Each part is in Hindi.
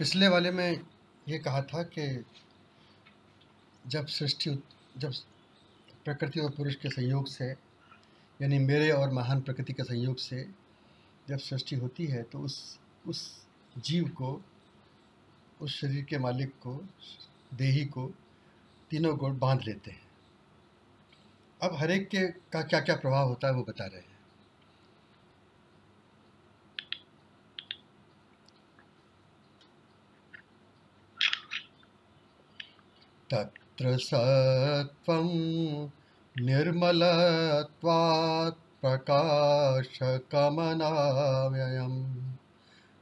पिछले वाले में ये कहा था कि जब सृष्टि जब प्रकृति और पुरुष के संयोग से, यानी मेरे और महान प्रकृति के संयोग से जब सृष्टि होती है तो उस उस जीव को, उस शरीर के मालिक को, देही को, तीनों गुण बाँध लेते हैं। अब हरेक के का क्या क्या प्रभाव होता है वो बता रहे हैं। तत्र सत्त्वं निर्मलत्वात् प्रकाशकमनाव्ययं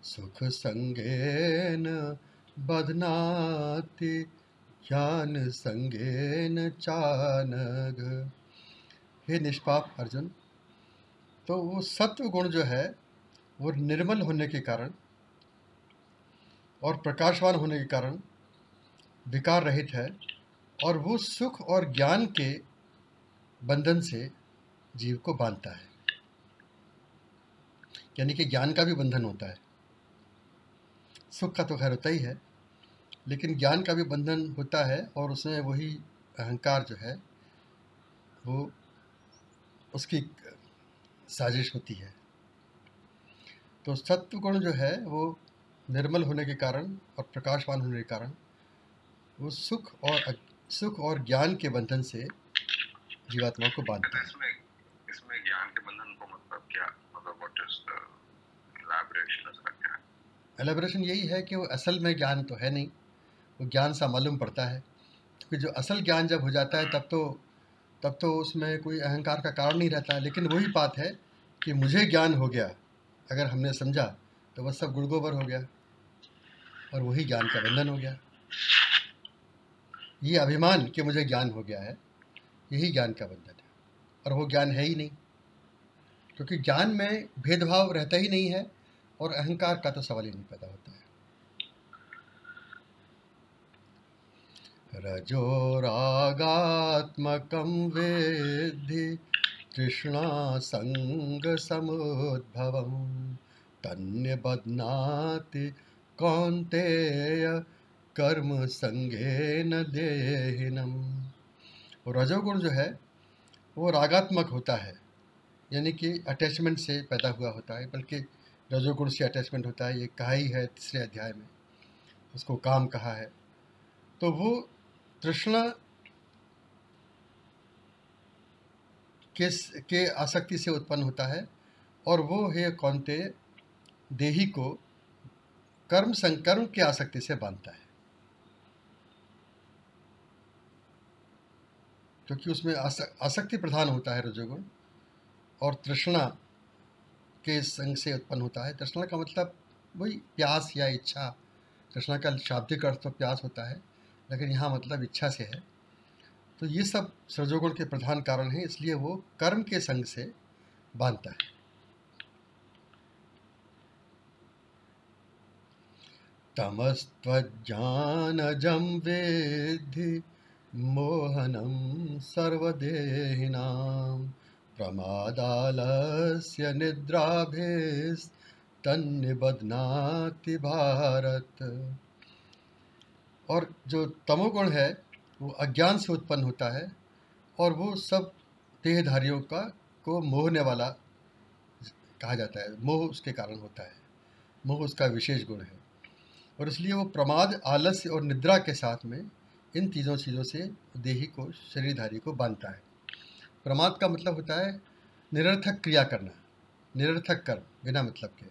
सुखसङ्गेन बध्नाति ज्ञानसङ्गेन चानघ हे निष्पाप अर्जुन तो वो सत्व गुण जो है, वो निर्मल होने के कारण और प्रकाशवान होने के कारण विकार रहित है और वो सुख और ज्ञान के बंधन से जीव को बांधता है। यानी कि ज्ञान का भी बंधन होता है। सुख का तो खैर होता ही है, लेकिन ज्ञान का भी बंधन होता है और उसमें वही अहंकार जो है, वो उसकी साजिश होती है। तो सत्व गुण जो है, वो निर्मल होने के कारण और प्रकाशवान होने के कारण वो सुख और सुख और ज्ञान के बंधन से जीवात्मा को बांधता है। इसमें इसमें ज्ञान के बंधन को मतलब क्या? मतलब व्हाट इज़ द एलैबोरेशन इसका क्या एलेबरेशन यही है कि वो असल में ज्ञान तो है नहीं वो ज्ञान सा मालूम पड़ता है। क्योंकि जो असल ज्ञान जब हो जाता है तब तो तब तो उसमें कोई अहंकार का कारण नहीं रहता। लेकिन वही बात है कि मुझे ज्ञान हो गया अगर हमने समझा तो वह सब गुड़गोबर हो गया और वही ज्ञान का बंधन हो गया। ये अभिमान कि मुझे ज्ञान हो गया है, यही ज्ञान का बंधन है। और वो ज्ञान है ही नहीं, क्योंकि ज्ञान में भेदभाव रहता ही नहीं है और अहंकार का तो सवाल ही नहीं पैदा होता है। रजो रजोरागात्मकं वेद्धि तृष्णासङ्गसमुद्भवं तन्यबध्नाति कौन्तेय कर्म संगेन देहिनम। और रजोगुण जो है, वो रागात्मक होता है। यानी कि अटैचमेंट से पैदा हुआ होता है, बल्कि रजोगुण से अटैचमेंट होता है, ये कहा ही है तीसरे अध्याय में। उसको काम कहा है। तो वो तृष्णा के के आसक्ति से उत्पन्न होता है, और वो है कौनते, देही को कर्म संकर्म की आसक्ति से बांधता है। क्योंकि उसमें आसक्ति प्रधान होता है रजोगुण और तृष्णा के संग से उत्पन्न होता है। तृष्णा का मतलब वही प्यास या इच्छा। तृष्णा का शाब्दिक अर्थ तो प्यास होता है, लेकिन यहाँ मतलब इच्छा से है। तो ये सब रजोगुण के प्रधान कारण हैं, इसलिए वो कर्म के संग से बांधता है। तमस्त्वज्ञानजं वेद्धि मोहनं सर्वदेहिनां प्रमादालस्य निद्राभिस्तन्निबध्नाति भारत। और जो तमोगुण है, वो अज्ञान से उत्पन्न होता है और वो सब देहधारियों का, को मोहने वाला कहा जाता है। मोह उसके कारण होता है। मोह उसका विशेष गुण है। और इसलिए वो प्रमाद, आलस्य और निद्रा के साथ में इन तीनों चीज़ों से देही को, शरीरधारी को बांधता है। प्रमाद का मतलब होता है निरर्थक क्रिया करना, निरर्थक कर्म, बिना मतलब के।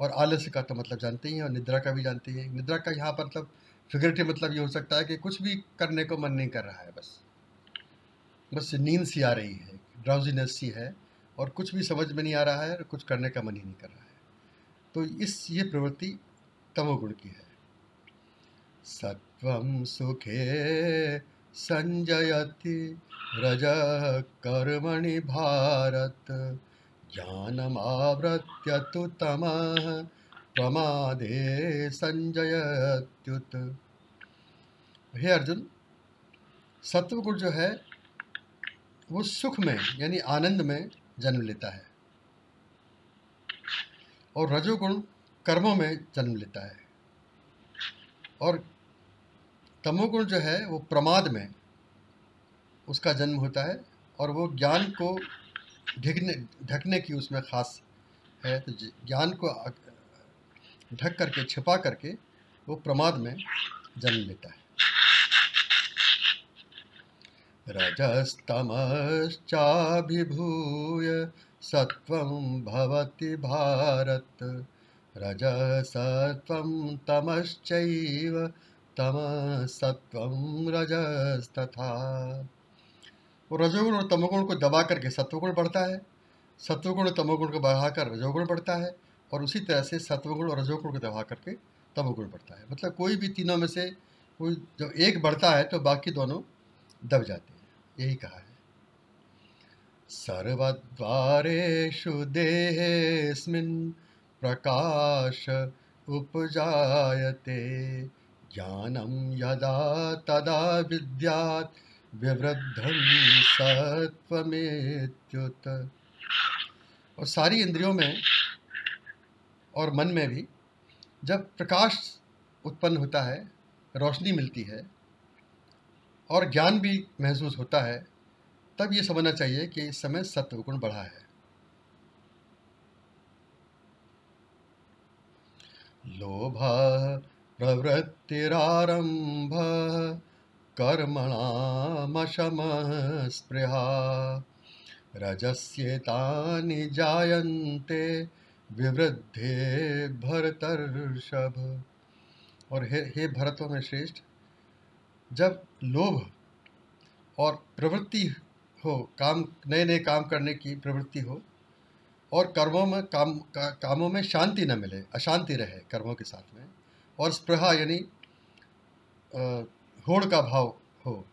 और आलस्य का तो मतलब जानते ही हैं, और निद्रा का भी जानते हैं निद्रा का यहाँ पर मतलब फिगरेटिव मतलब ये हो सकता है कि कुछ भी करने को मन नहीं कर रहा है, बस। बस नींद सी आ रही है ड्राउजीनेस सी है, और कुछ भी समझ में नहीं आ रहा है और कुछ करने का मन ही नहीं कर रहा है। तो इस, ये प्रवृत्ति तमोगुण की है। सत्वं सुखे संजयति रज कर्मणि भारत। ज्ञानमावृत्य तु तमः, प्रमादे संजयत्युत। हे अर्जुन, सत्वगुण जो है, वो सुख में, यानी आनंद में जन्म लेता है। और रजोगुण कर्मों में जन्म लेता है। और तमोगुण जो है, वो प्रमाद में उसका जन्म होता है और वो ज्ञान को ढकने ढकने की उसमें खास है। तो ज्ञान को ढक करके, छिपा करके वो प्रमाद में जन्म लेता है। रजस्तमश्चाभिभूय सत्वं भवति भारत। रजसत्वं तमश्चैव तमसत्वं रजस्तथा। वो रजोगुण और तमोगुण को दबा करके सत्वगुण बढ़ता है। सत्वगुण और तमोगुण को बढ़ाकर रजोगुण बढ़ता है और उसी तरह से सत्वगुण और रजोगुण को दबा करके तमोगुण बढ़ता है। मतलब कोई भी तीनों में से कोई जब एक बढ़ता है तो बाकी दोनों दब जाते हैं। यही कहा है। सर्वद्वारेषु देहेऽस्मिन् प्रकाश उपजायते। ज्ञानं यदा तदा विद्यात् विवृद्धं सत्वमेत्युत और सारी इंद्रियों में और मन में भी जब प्रकाश उत्पन्न होता है, रोशनी मिलती है और ज्ञान भी महसूस होता है, तब ये समझना चाहिए कि इस समय सत्व गुण बढ़ा है। लोभ प्रवृत्तिरारंभ कर्मणामशम स्पृहा रजस्येतानि जायन्ते विवृद्धे भरतर्षभ। और हे हे भरतों में श्रेष्ठ जब लोभ और प्रवृत्ति हो काम नए नए काम करने की प्रवृत्ति हो और कर्मों में काम का, कामों में शांति न मिले अशांति रहे कर्मों के साथ में और स्पृहा यानी होड़ का भाव हो।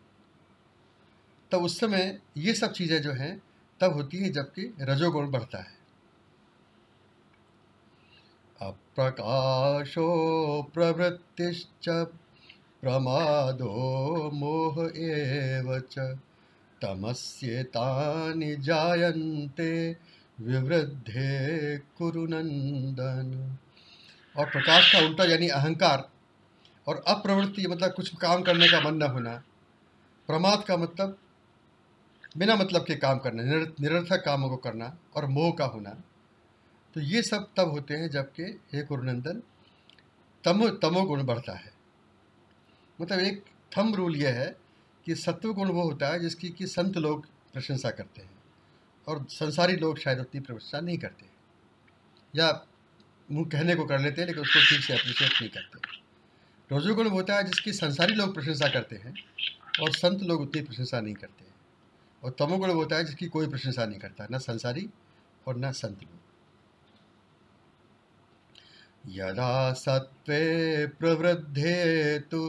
तब उस समय ये सब चीज़ें जो हैं, तब होती है जबकि रजोगुण बढ़ता है। अप्रकाशो प्रवृत्तिश्च, प्रमादो मोह एव च तमस्येतानि जायन्ते, विवृद्धे कुरुनंदन और प्रकाश का उल्टा यानी अहंकार और अप्रवृत्ति मतलब कुछ काम करने का मन न होना, प्रमाद का मतलब बिना मतलब के काम करना निरर्थक कामों को करना और मोह का होना। तो ये सब तब होते हैं जबकि हे गुरुनंदन, तमो, तमोगुण बढ़ता है। मतलब एक थम रूल यह है कि सत्व गुण वो होता है जिसकी, कि संत लोग प्रशंसा करते हैं और संसारी लोग शायद उतनी प्रशंसा नहीं करते। या मुँह कहने को कर लेते हैं, लेकिन उसको ठीक से अप्रिशिएट नहीं करते। रजोगुण होता है जिसकी संसारी लोग प्रशंसा करते हैं और संत लोग उतनी प्रशंसा नहीं करते। हैं और तमोगुण होता है जिसकी कोई प्रशंसा नहीं करता, न संसारी और न संत लोग। यदा सत्वे प्रवृद्धे तो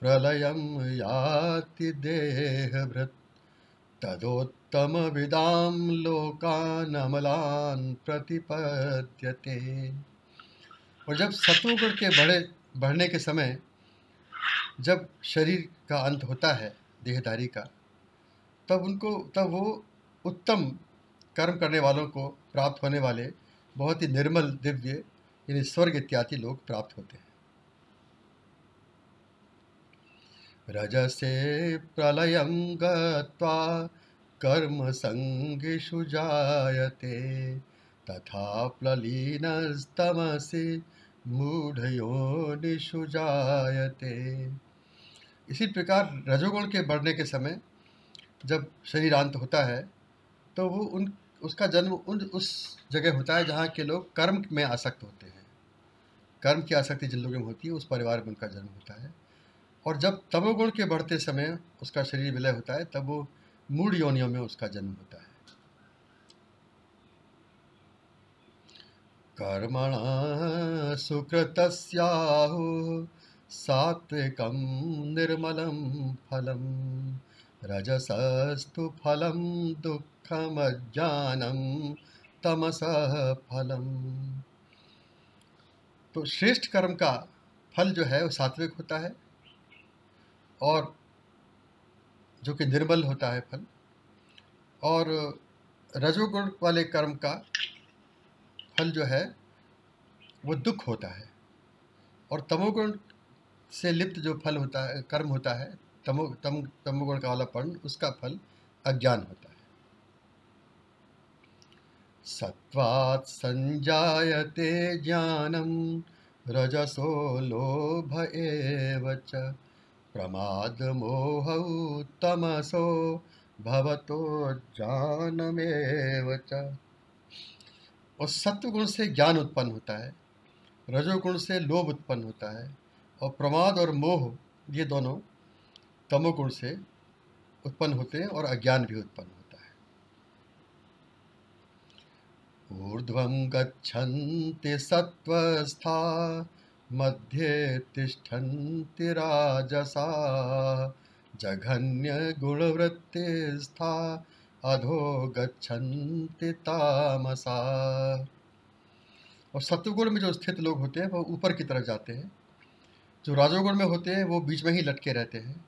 प्रलयं याति देहभृत् तदोत्तमविदां लोकानमलान् प्रतिपद्यते। और जब सत्वगुण के बढ़े, बढ़ने के समय, जब शरीर का अंत होता है, देहधारी का, तब उनको, तब वो उत्तम कर्म करने वालों को प्राप्त होने वाले बहुत ही निर्मल, दिव्य, यानी स्वर्ग इत्यादि लोग प्राप्त होते हैं। रजसे प्रलयं गत्वा कर्मसङ्गिषु जायते। तथा प्ललीनस्तमसि मूढ़योनिषु जायते। इसी प्रकार रजोगुण के बढ़ने के समय जब शरीरांत होता है तो वो उन, उसका जन्म उन, उस जगह होता है जहाँ के लोग कर्म में आसक्त होते हैं। कर्म की आसक्ति जिन लोगों में होती है, उस परिवार में उनका जन्म होता है। और जब तमोगुण के बढ़ते समय उसका शरीर विलय होता है, तब वो मूड योनियों में उसका जन्म होता है। कर्मण सुकृत सात्विकम निर्मलम फलम रजसस्तु फलम दुखम ज्ञानम तमस फलम। तो श्रेष्ठ कर्म का फल जो है वो सात्विक होता है और जो कि निर्बल होता है फल। और रजोगुण वाले कर्म का फल जो है, वो दुख होता है। और तमोगुण से लिप्त जो फल होता है, कर्म होता है, तमो, तम, तमोगुण का वाला पर्ण उसका फल अज्ञान होता है। सत्वात् संजायते ज्ञानम, रजसो लोभ एव च। प्रमाद मोह तमसो भवतो और सत्व गुण से ज्ञान उत्पन्न होता है, रजोगुण से लोभ उत्पन्न होता है, और प्रमाद और मोह, ये दोनों तमोगुण से उत्पन्न होते हैं और अज्ञान भी उत्पन्न होता है। ऊर्ध्वं गच्छन्ति सत्वस्था मध्ये तिष्ठन्ति राजसा, जघन्य गुणवृत्तिस्था, अधो गच्छन्ति तामसा। और सत्वगुण में जो स्थित लोग होते हैं, वो ऊपर की तरफ़ जाते हैं। जो राजोगुण में होते हैं, वो बीच में ही लटके रहते हैं।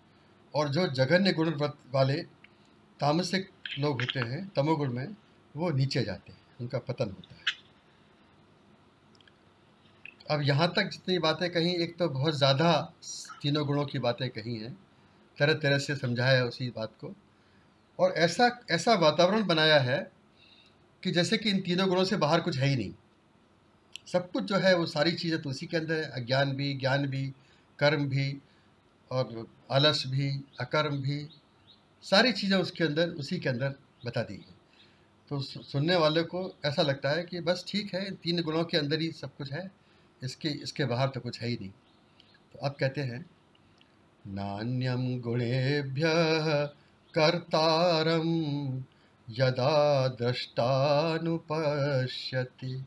और जो जघन्य गुण वाले तामसिक लोग होते हैं, तमोगुण में, वो नीचे जाते हैं, उनका पतन होता है। अब यहाँ तक जितनी बातें कही, एक तो बहुत ज़्यादा तीनों गुणों की बातें कही हैं। तरह तरह से समझाया है उसी बात को। और ऐसा ऐसा वातावरण बनाया है कि जैसे कि इन तीनों गुणों से बाहर कुछ है ही नहीं। सब कुछ जो है वो सारी चीज़ें तो उसी के अंदर है। अज्ञान भी, ज्ञान भी, कर्म भी, और आलस भी, अकर्म भी, सारी चीज़ें उसके अंदर, उसी के अंदर बता दी हैं तो सुनने वाले को ऐसा लगता है कि बस ठीक है तीन गुणों के अंदर ही सब कुछ है। इसके इसके बाहर तो कुछ है ही नहीं। तो अब कहते हैं नान्यम गुणेभ्य कर्तारम यदा दृष्टानुपश्यति,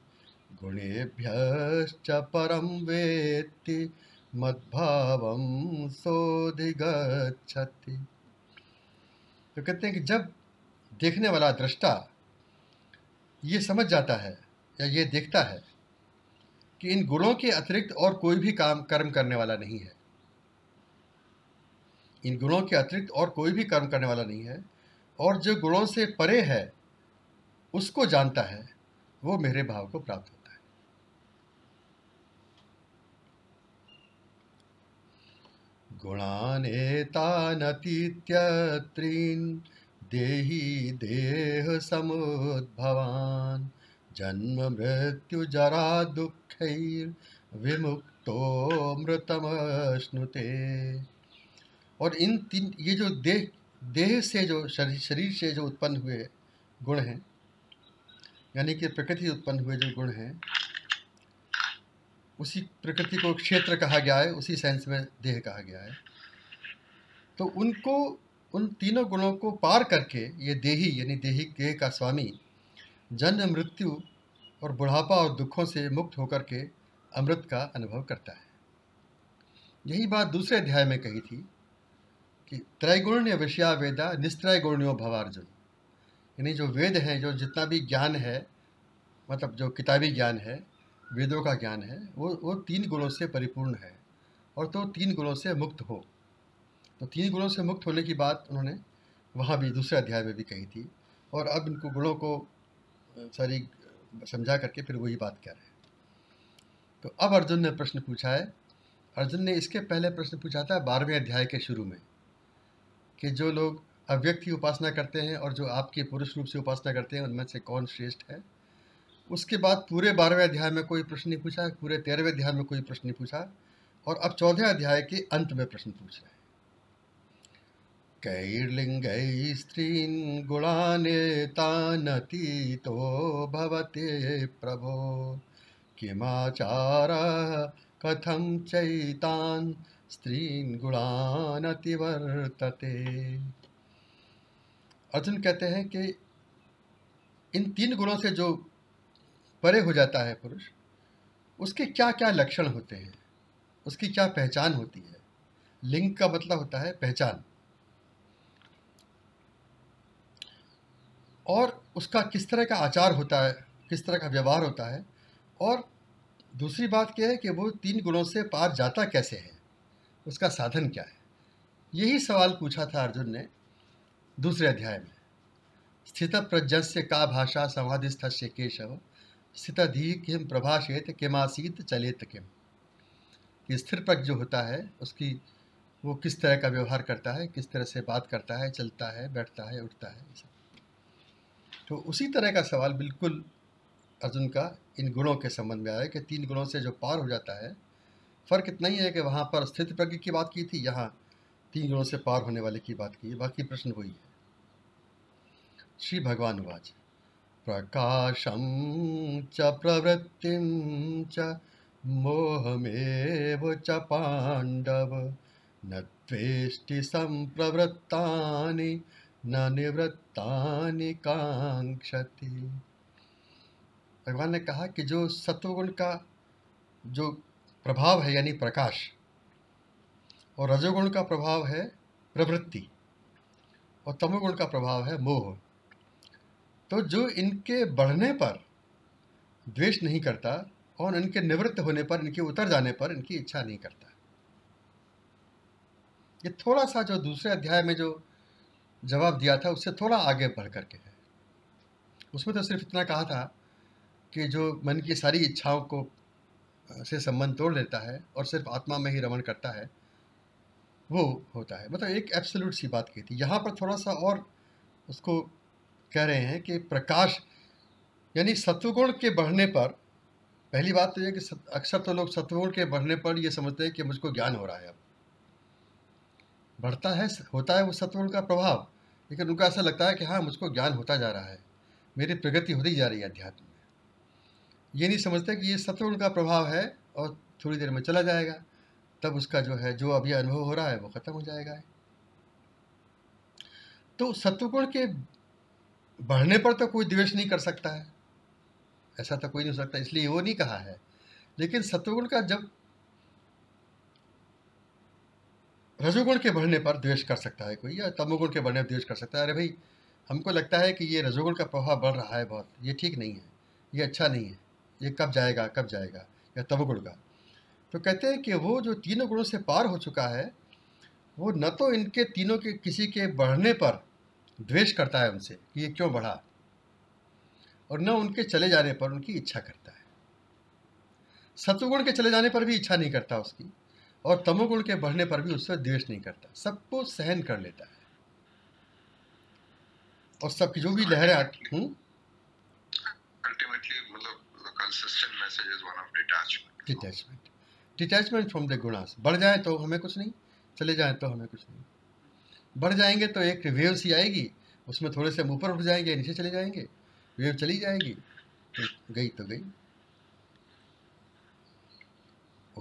गुणेभ्यश्च परम वेत्ति मद्भावम सोधिगच्छति तो कहते हैं कि जब देखने वाला दृष्टा ये समझ जाता है या ये देखता है कि इन गुणों के अतिरिक्त और कोई भी काम, कर्म करने वाला नहीं है। इन गुणों के अतिरिक्त और कोई भी कर्म करने वाला नहीं है। और जो गुणों से परे है, उसको जानता है, वो मेरे भाव को प्राप्त होता है। गुणानेतानतीत्यत्रीन् देही देह समुद्भवान्। जन्म मृत्यु जरा दुःखैर्विमुक्तो मृतमश्नुते। और इन तीन, ये जो देह देह से जो शरीर शरीर से जो उत्पन्न हुए गुण हैं, यानी कि प्रकृति उत्पन्न हुए जो गुण हैं, उसी प्रकृति को क्षेत्र कहा गया है, उसी सेंस में देह कहा गया है। तो उनको, उन तीनों गुणों को पार करके ये देही, यानी देही देह का स्वामी जन्म मृत्यु और बुढ़ापा और दुखों से मुक्त होकर के अमृत का अनुभव करता है। यही बात दूसरे अध्याय में कही थी कि त्रैगुण्य विषया वेदा निस्त्रय गुण्यो भवार्जुन। यानी जो वेद हैं, जो जितना भी ज्ञान है मतलब जो किताबी ज्ञान है, वेदों का ज्ञान है, वो वो तीन गुणों से परिपूर्ण है और तो तीन गुणों से मुक्त हो। तो तीन गुणों से मुक्त होने की बात उन्होंने वहाँ भी दूसरे अध्याय में भी कही थी और अब इनको गुणों को सारी समझा करके फिर वही बात कह रहे हैं। तो अब अर्जुन ने प्रश्न पूछा है। अर्जुन ने इसके पहले प्रश्न पूछा था बारहवें अध्याय के शुरू में कि जो लोग अव्यक्त की उपासना करते हैं और जो आपके पुरुष रूप से उपासना करते हैं, उनमें से कौन श्रेष्ठ है? उसके बाद पूरे बारहवें अध्याय में कोई प्रश्न नहीं पूछा, पूरे तेरहवें अध्याय में कोई प्रश्न नहीं पूछा और अब चौदह अध्याय के अंत में प्रश्न पूछ रहे हैं। कैर्लिंग स्त्रीन तो भवते प्रभो। किमाचार कथम चैतान स्त्रीन गुणानतिवर्तते। अर्जुन कहते हैं कि इन तीन गुणों से जो परे हो जाता है पुरुष, उसके क्या क्या लक्षण होते हैं? उसकी क्या पहचान होती है? लिंग का मतलब होता है पहचान। और उसका किस तरह का आचार होता है, किस तरह का व्यवहार होता है और दूसरी बात क्या है कि वो तीन गुणों से पार जाता कैसे है, उसका साधन क्या है? यही सवाल पूछा था अर्जुन ने दूसरे अध्याय में। स्थित प्रज्ञस्य का भाषा समाधिस्थ से केशव, स्थित धी किम प्रभाषेत किमासीत चलेत किम कि स्थिर प्रज्ञ जो होता है, उसकी वो किस तरह का व्यवहार करता है, किस तरह से बात करता है, चलता है, बैठता है, उठता है तो उसी तरह का सवाल बिल्कुल अर्जुन का इन गुणों के संबंध में आया कि तीन गुणों से जो पार हो जाता है, फ़र्क इतना ही है कि वहाँ पर स्थित प्रज्ञ की बात की थी, यहाँ तीन गुणों से पार होने वाले की बात की, बाकी प्रश्न वही है। श्री भगवान वाच। प्रकाशम च, प्रवृत्ति च, मोहमेव च पांडव न संप्रवृत्तानि न निवृत्तानि कांक्षति भगवान ने कहा कि जो सत्वगुण का जो प्रभाव है, यानी प्रकाश, और रजोगुण का प्रभाव है प्रवृत्ति, और तमोगुण का प्रभाव है मोह तो जो इनके बढ़ने पर द्वेष नहीं करता और इनके निवृत्त होने पर, इनके उतर जाने पर इनकी इच्छा नहीं करता। ये थोड़ा सा जो दूसरे अध्याय में जो जवाब दिया था, उससे थोड़ा आगे बढ़ करके है। उसमें तो सिर्फ़ इतना कहा था कि जो मन की सारी इच्छाओं को से संबंध तोड़ लेता है और सिर्फ़ आत्मा में ही रमण करता है, वो होता है। मतलब एक एब्सोल्यूट सी बात की थी। यहाँ पर थोड़ा सा और उसको कह रहे हैं कि प्रकाश, यानी सत्वगुण के बढ़ने पर, पहली बात तो यह कि अक्सर तो लोग सत्वगुण के बढ़ने पर यह समझते हैं कि मुझको ज्ञान हो रहा है अब। बढ़ता है होता है वो सत्वगुण का प्रभाव। लेकिन उनको ऐसा लगता है कि हाँ मुझको ज्ञान होता जा रहा है। मेरी प्रगति होती जा रही है अध्यात्म में। ये नहीं समझते कि ये सत्वगुण का प्रभाव है और थोड़ी देर में चला जाएगा। तब उसका जो है, जो अभी अनुभव हो रहा है, वो ख़त्म हो जाएगा। तो सत्वगुण के बढ़ने पर तो कोई द्वेष नहीं कर सकता है। ऐसा तो कोई नहीं हो सकता, इसलिए वो नहीं कहा है। लेकिन सत्वगुण का जब रजोगुण के बढ़ने पर द्वेष कर सकता है कोई, या तमोगुण के बढ़ने पर द्वेष कर सकता है। अरे भाई, हमको लगता है कि ये रजोगुण का प्रभाव बढ़ रहा है बहुत। ये ठीक नहीं है। ये अच्छा नहीं है। ये कब जाएगा कब जाएगा? या तमोगुण का? तो कहते हैं कि वो जो तीनों गुणों से पार हो चुका है, वो न तो इनके तीनों के, किसी के बढ़ने पर द्वेष करता है उनसे कि ये क्यों बढ़ा। और न उनके चले जाने पर उनकी इच्छा करता है। सत्वगुण के चले जाने पर भी इच्छा नहीं करता उसकी। और तमोगुण के बढ़ने पर भी उससे द्वेष नहीं करता। सबको सहन कर लेता है। और सबकी जो भी लहरें आती हूँ। Detachment detachment from the gunas बढ़ जाए तो हमें कुछ नहीं। चले जाए तो हमें कुछ नहीं। बढ़ जाएँगे तो एक वेव सी आएगी। उसमें थोड़े से ऊपर उठ जाएँगे नीचे चले जाएँगे। वेव चली जाएगी। गई तो गई।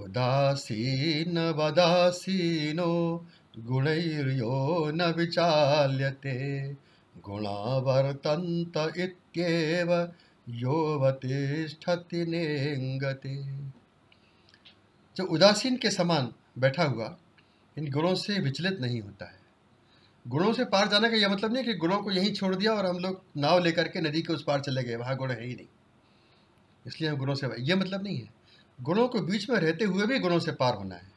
उदासीन वदासीनो गुणैर्यो न विचाल्यते। गुणावर्तन्त इत्येव योवतिष्ठति नेंगते जो उदासीन के समान बैठा हुआ, इन गुणों से विचलित नहीं होता है। गुणों से पार जाने का यह मतलब नहीं कि गुणों को यहीं छोड़ दिया और हम लोग नाव लेकर के नदी के उस पार चले गए, वहाँ गुण है ही नहीं। इसलिए हम गुणों से ये मतलब नहीं है। गुणों को बीच में रहते हुए भी गुणों से पार होना है।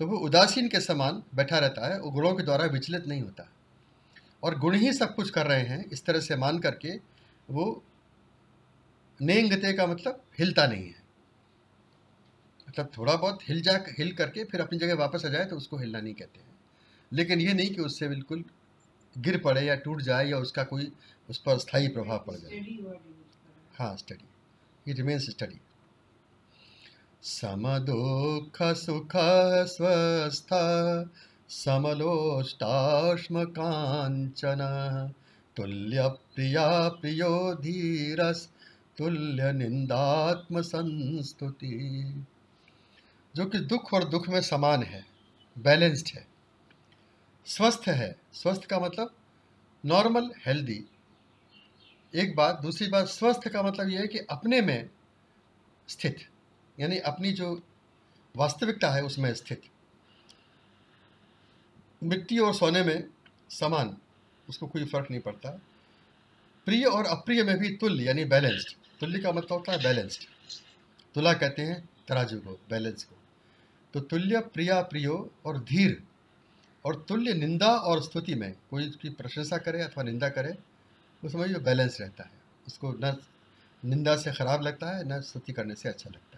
तो वो उदासीन के समान बैठा रहता है वो गुणों के द्वारा विचलित नहीं होता। और गुण ही सब कुछ कर रहे हैं इस तरह से मान करके वो नेंगते का मतलब हिलता नहीं है। मतलब थोड़ा बहुत हिल जा हिल करके फिर अपनी जगह वापस आ जाए तो उसको हिलना नहीं कहते हैं। लेकिन ये नहीं कि उससे बिल्कुल गिर पड़े या टूट जाए या उसका कोई उस पर स्थायी प्रभाव पड़ जाए। हाँ स्टडी ये रिमेन्स स्टडी समदुःख सुख स्वस्थ समलोष्टाश्म कांचन तुल्य प्रिया संस्तुति जो कि दुख और दुख में समान है बैलेंस्ड है। स्वस्थ है, स्वस्थ का मतलब नॉर्मल हेल्दी एक बात, दूसरी बात, स्वस्थ का मतलब यह है कि अपने में स्थित। यानी अपनी जो वास्तविकता है उसमें स्थित। मिट्टी और सोने में समान, उसको कोई फ़र्क नहीं पड़ता। प्रिय और अप्रिय में भी तुल्य, यानी बैलेंस्ड तुल्य का मतलब होता है बैलेंस्ड तुला कहते हैं तराजू को बैलेंस को। तो तुल्य, प्रिया, प्रियो और धीर। और तुल्य निंदा और स्तुति में, कोई उसकी प्रशंसा करे अथवा निंदा करे, वो जो बैलेंस रहता है। उसको न निंदा से ख़राब लगता है, न स्तुति करने से अच्छा लगता है।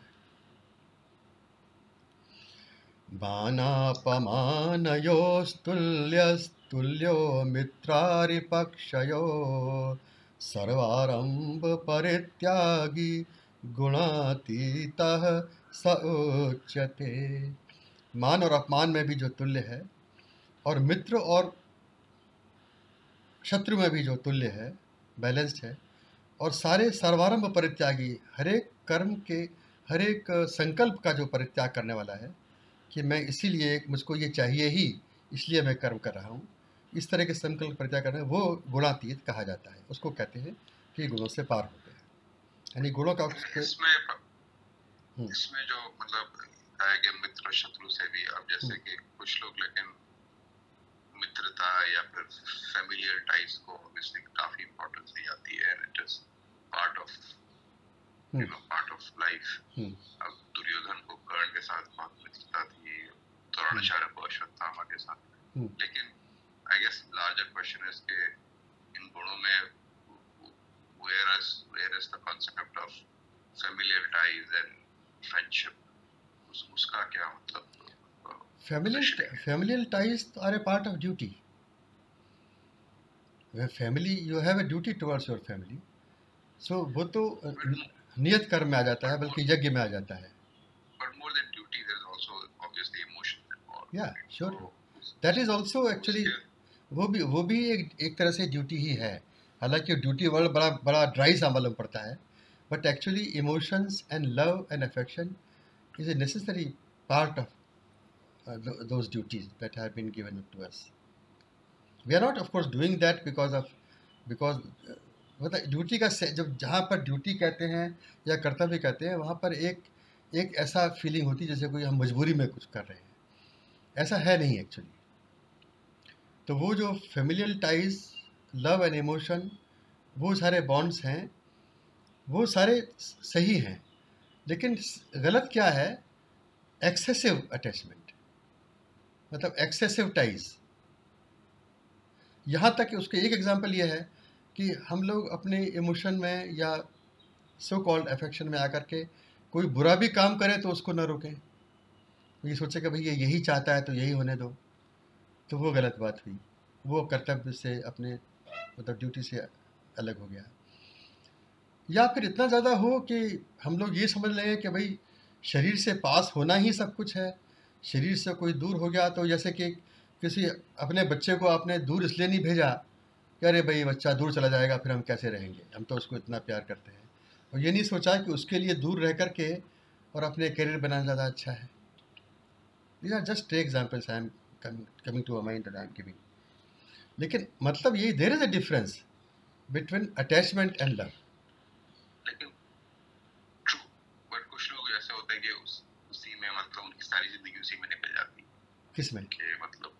बाणापमानयोस्तुल्यस्तुल्यो मित्रारिपक्षयो सर्वारंभ परित्यागी गुणातीतः स उच्यते। मान और अपमान में भी जो तुल्य है और मित्र और शत्रु में भी जो तुल्य है बैलेंस्ड है, और सारे सर्वारंभ परित्यागी, हरेक कर्म के, हरेक संकल्प का जो परित्याग करने वाला है कि मैं इसीलिए मुझको ये चाहिए ही इसलिए मैं कर्म कर रहा हूँ इस तरह के संकल्प परित्याग करने वो गुणातीत कहा जाता है उसको कहते हैं कि गुणों से पार होते हैं यानी गुणों का इसमें हम्म। इसमें जो मतलब मित्र शत्रु से भी अब जैसे हम्म। कि कुछ लोग लेकिन मित्रता या फिर फैमिलियर टाइज को ऑब्वियसली काफ़ी इंपॉर्टेंस दी जाती है and it is part of you know part of life अब दुर्योधन को कर्ण के साथ बहुत मित्रता थी द्रोणाचार्य को अश्वत्थामा के साथ हम्म। लेकिन I guess larger question is के इन गुणों में where is where is the concept of familiar ties and friendship उस, उसका क्या मतलब familial familial ties are a part of duty when family you have a duty towards your family so वो तो नियत कर्म में आ जाता है बल्कि यज्ञ में आ जाता है। दैट इज़ ऑल्सो एक्चुअली वो भी वो भी एक एक तरह से ड्यूटी ही है। हालाँकि ड्यूटी वर्ल्ड बड़ा बड़ा ड्राई सा मालूम पड़ता है but actually emotions and love and affection is a necessary part of those duties that have been given to us we are not of course doing that because of because मतलब ड्यूटी का जब जहाँ पर ड्यूटी कहते हैं या कर्तव्य कहते हैं, वहाँ पर एक एक ऐसा फीलिंग होती है जैसे कोई हम मजबूरी में कुछ कर रहे हैं। ऐसा है नहीं एक्चुअली तो वो जो familial ties love and emotion वो सारे बॉन्ड्स हैं, वो सारे सही हैं। लेकिन गलत क्या है? एक्सेसिव अटैचमेंट मतलब एक्सेसिव टाइज यहाँ तक कि उसके एक एग्जांपल ये है कि हम लोग अपने इमोशन में या सो कॉल्ड अफेक्शन में आकर के कोई बुरा भी काम करे तो उसको ना रोकें। ये सोचे कि भाई ये यही चाहता है तो यही होने दो। तो वो गलत बात हुई। वो कर्तव्य से अपने मतलब ड्यूटी से अलग हो गया। या फिर इतना ज़्यादा हो कि हम लोग ये समझ लें कि भाई शरीर से पास होना ही सब कुछ है। शरीर से कोई दूर हो गया तो जैसे कि किसी अपने बच्चे को आपने दूर इसलिए नहीं भेजा कि अरे भाई बच्चा दूर चला जाएगा फिर हम कैसे रहेंगे? हम तो उसको इतना प्यार करते हैं। और ये नहीं सोचा कि उसके लिए दूर रह कर के और अपने करियर बनाना ज़्यादा अच्छा है। These are just examples I am coming to a mind I am giving लेकिन मतलब यही there is a difference between attachment and love लेकिन ट्रू बट कुछ लोग ऐसे होते हैं कि उस उसी में मतलब उनकी सारी ज़िंदगी उसी में निकल जाती किसमें कि मतलब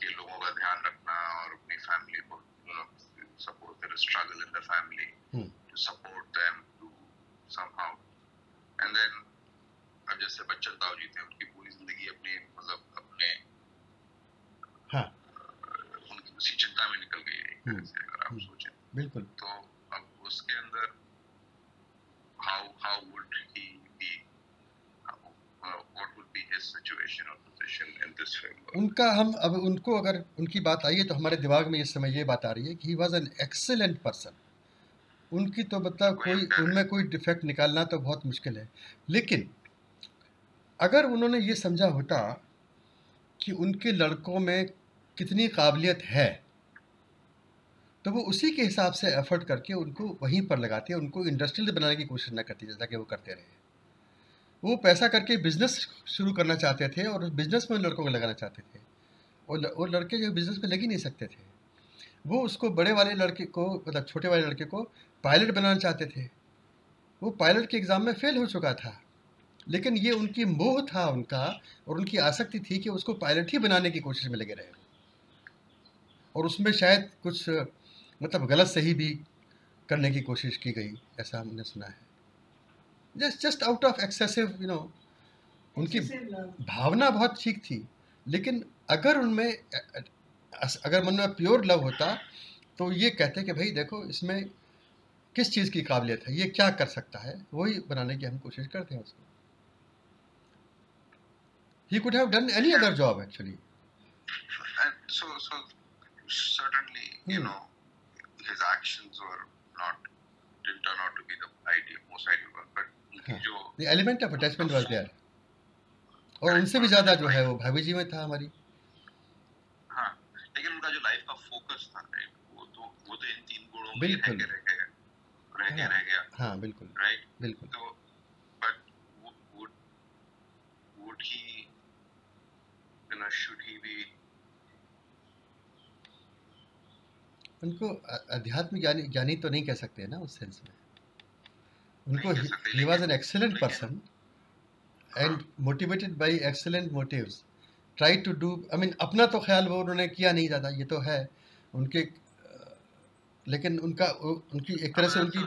कि लोगों का ध्यान रखना और अपनी फैमिली को support in the family hmm. to support them to somehow and then अब जैसे बच्चन दाव जी थे उनकी पूरी ज़िंदगी अपने मतलब अपने हाँ उसी चिंता में निकल गई है से अगर आप हम्म। सोचें बिल्कुल तो अब उसके अंदर how how would he be उनका हम अब उनको अगर उनकी बात आई है तो हमारे दिमाग में इस समय ये बात आ रही है कि he was an excellent person उनकी तो मतलब कोई उनमें कोई डिफेक्ट निकालना तो बहुत मुश्किल है। लेकिन अगर उन्होंने ये समझा होता कि उनके लड़कों में कितनी काबिलियत है तो वो उसी के हिसाब से एफर्ट करके उनको वहीं पर लगाते हैं उनको इंडस्ट्रियल बनाने की कोशिश ना करती जैसा कि वो करते रहे। वो पैसा करके बिज़नेस शुरू करना चाहते थे और उस बिज़नेस में लड़कों को लगाना चाहते थे। और वो लड़के जो बिज़नेस में लग ही नहीं सकते थे। वो उसको बड़े वाले लड़के को मतलब छोटे वाले लड़के को पायलट बनाना चाहते थे। वो पायलट के एग्ज़ाम में फेल हो चुका था। लेकिन ये उनकी मोह था उनका और उनकी आसक्ति थी कि उसको पायलट ही बनाने की कोशिश में लगे रहे। और उसमें शायद कुछ मतलब गलत सही भी करने की कोशिश की गई, ऐसा हमने सुना है। Just just out of excessive you know उनकी भावना बहुत ठीक थी लेकिन अगर उनमें अगर मन में प्योर लव होता तो ये कहते कि भाई देखो इसमें किस चीज़ की काबिलियत है ये क्या कर सकता है वही बनाने की हम कोशिश करते हैं उसको he could have done any yeah. other job actually and so so certainly hmm. you Hmm. know his actions were not didn't turn out to be the ideal most ideal one but हाँ. जो the element of attachment was there और उनसे भी ज़्यादा जो है वो भाभी जी में था हमारी। हाँ लेकिन उनका जो लाइफ का फोकस था वो तो वो तो इन तीन गुणों में रह गया रह गया हाँ। रह गया। हाँ बिल्कुल। राइट बिल्कुल। तो would would would he you know should he be उनको अध्यात्म ज्ञानी ज्ञानी तो नहीं कह सकते ना उस सेंस में। उनको he was an excellent person and motivated by excellent motive try to do I mean अपना तो ख्याल वो उन्होंने किया नहीं ज़्यादा ये तो है। उनके लेकिन उनका उनकी एक तरह से उनकी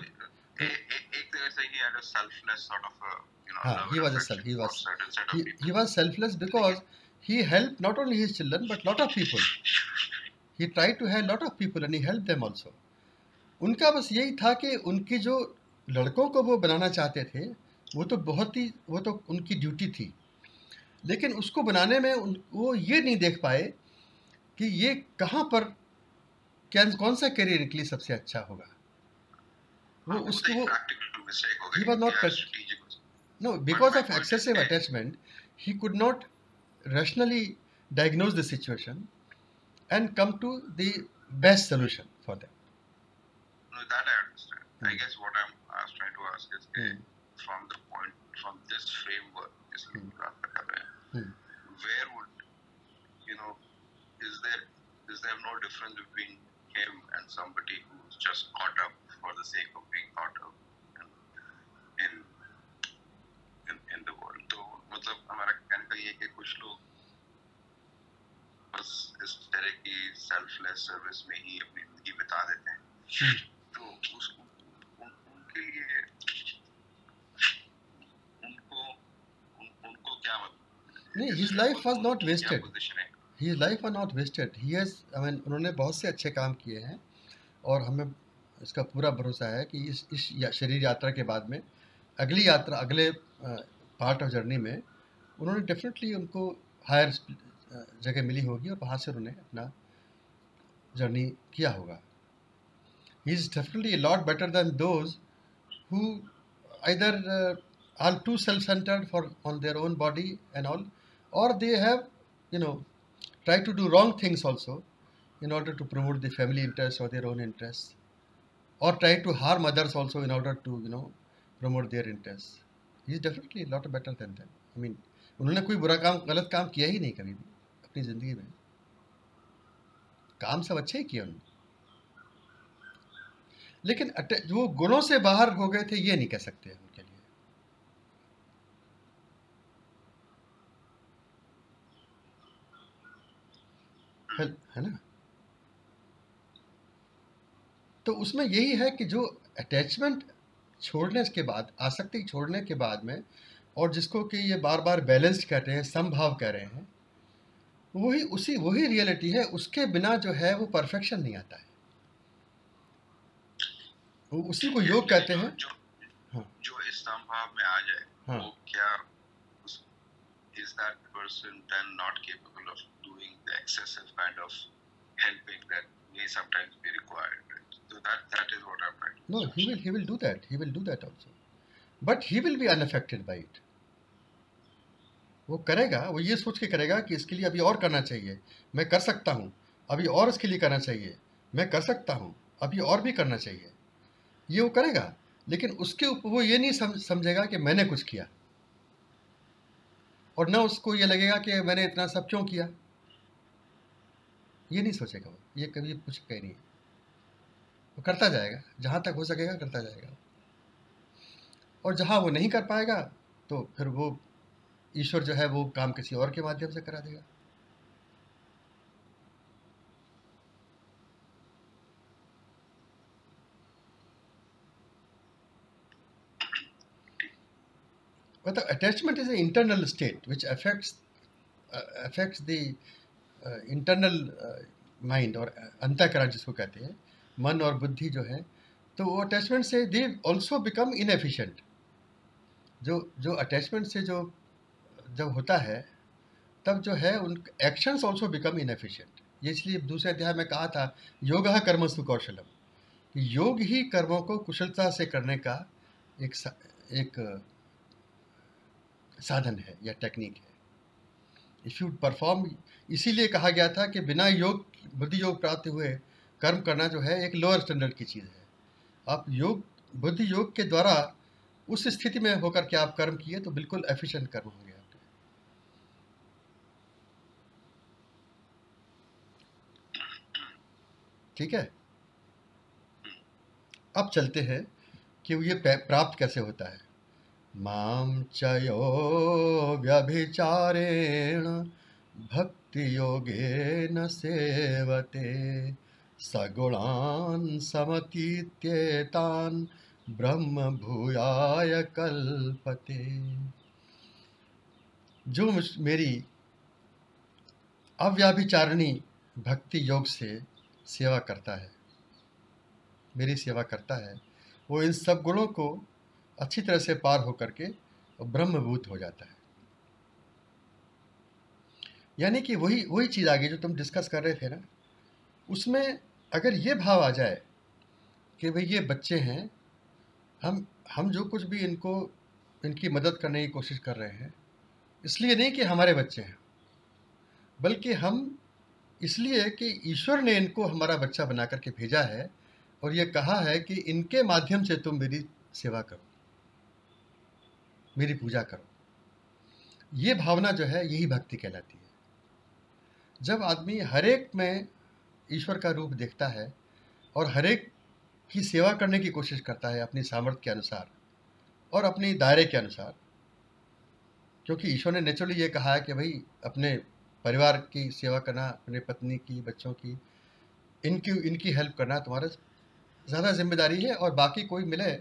हाँ, उनका बस यही था कि उनकी जो लड़कों को वो बनाना चाहते थे वो तो बहुत ही वो तो उनकी ड्यूटी थी। लेकिन उसको बनाने में वो ये नहीं देख पाए कि ये कहाँ पर कैन कौन सा करियर इनके लिए सबसे अच्छा होगा। वो उसको वो he was not no because of excessive attachment he could not rationally diagnose the situation and come to the best solution for that I guess what I आज के from the point from this framework इसलिए बात कर रहे हैं where would you know is there is there no difference between him and somebody who is just caught up for the sake of being caught up in in in the world तो मतलब हमारा कहने का ये कि कुछ लोग बस इस तरह की सेल्फलेस सर्विस में ही अपनी ज़िंदगी बिता देते हैं। hmm. तो उस उनके लिए his life was not उनकी क्या wasted. position है His life was not wasted. He has, I mean, उन्होंने बहुत से अच्छे काम किए हैं और हमें इसका पूरा भरोसा है कि इस इस या, शरीर यात्रा के बाद में अगली यात्रा अगले पार्ट ऑफ़ जर्नी में उन्होंने डेफिनेटली उनको हायर जगह मिली होगी और वहाँ से उन्होंने अपना जर्नी किया होगा he is definitely lot better than those who either uh, are too self-centered for on their own body and all or they have you know try to do wrong things also in order to promote the family interests or their own interests or try to harm others also in order to you know promote their interests he is definitely a lot better than them i mean उन्होंने कोई बुरा काम गलत काम किया ही नहीं कभी भी अपनी ज़िंदगी में काम सब अच्छे ही किए उन्होंने लेकिन वो गुणों से बाहर हो गए थे ये नहीं कह सकते हैं उनके लिए है, है ना तो उसमें यही है कि जो अटैचमेंट छोड़ने के बाद आसक्ति छोड़ने के बाद में और जिसको कि ये बार बार बैलेंस्ड कह रहे हैं समभाव कह रहे हैं वही उसी वही रियलिटी है उसके बिना जो है वो परफेक्शन नहीं आता है वो उसी को योग कहते हैं जो हाँ। जो इस संभाव में आ जाए हाँ। वो क्या that person then not capable of doing the excessive kind of helping that may sometimes be required right? so that that is what i'm trying No, he will he will do that. He will do that also. But he will be unaffected by it. वो करेगा वो ये सोच के करेगा कि इसके लिए अभी और करना चाहिए मैं कर सकता हूँ अभी और इसके लिए करना चाहिए मैं कर सकता हूँ अभी और भी करना चाहिए ये वो करेगा लेकिन उसके ऊपर वो ये नहीं सम, समझेगा कि मैंने कुछ किया और ना उसको ये लगेगा कि मैंने इतना सब क्यों किया ये नहीं सोचेगा वो। ये कभी कुछ कह नहीं। वो करता जाएगा। जहाँ तक हो सकेगा करता जाएगा और जहाँ वो नहीं कर पाएगा तो फिर वो ईश्वर जो है वो काम किसी और के माध्यम से करा देगा। But the attachment is an internal state which affects uh, internal uh, और अंतःकरण जिसको कहते हैं मन और बुद्धि जो है तो वो अटैचमेंट से दे ऑल्सो बिकम इनएफिशिएंट जो जो अटैचमेंट से जो जब होता है तब जो है उन एक्शंस ऑल्सो बिकम इनएफिशिएंट ये इसलिए दूसरे अध्याय में कहा था योग कर्मसु कौशलम योग ही कर्मों को कुशलता से करने का एक सा, एक साधन है या टेक्निक है। इफ़ यू परफॉर्म इसीलिए कहा गया था कि बिना योग, बुद्धि योग प्राप्त हुए कर्म करना जो है एक लोअर स्टैंडर्ड की चीज़ है। आप योग, बुद्धि योग के द्वारा उस स्थिति में होकर के आप कर्म किए तो बिल्कुल एफिशिएंट कर्म होंगे आपके। ठीक है? अब चलते हैं कि ये प्राप्त कैसे होता है। माम चयो व्यभिचारेण भक्ति योगे न सेवते। सगुणान ब्रह्म भूयाय कल्पते। जो मेरी अव्याभिचारणी भक्ति योग से सेवा करता है, मेरी सेवा करता है, वो इन सब गुणों को अच्छी तरह से पार होकर के ब्रह्मभूत हो जाता है। यानी कि वही वही चीज़ आ गई जो तुम डिस्कस कर रहे थे ना, उसमें अगर ये भाव आ जाए कि भाई ये बच्चे हैं, हम हम जो कुछ भी इनको, इनकी मदद करने की कोशिश कर रहे हैं, इसलिए नहीं कि हमारे बच्चे हैं, बल्कि हम इसलिए कि ईश्वर ने इनको हमारा बच्चा बना करके भेजा है और ये कहा है कि इनके माध्यम से तुम मेरी सेवा करो, मेरी पूजा करो। ये भावना जो है, यही भक्ति कहलाती है। जब आदमी हर एक में ईश्वर का रूप देखता है और हर एक की सेवा करने की कोशिश करता है अपनी सामर्थ्य के अनुसार और अपने दायरे के अनुसार, क्योंकि ईश्वर ने नेचुरली ये कहा है कि भाई, अपने परिवार की सेवा करना, अपने पत्नी की, बच्चों की, इनकी इनकी हेल्प करना तुम्हारा ज़्यादा ज़िम्मेदारी है और बाकी कोई मिले,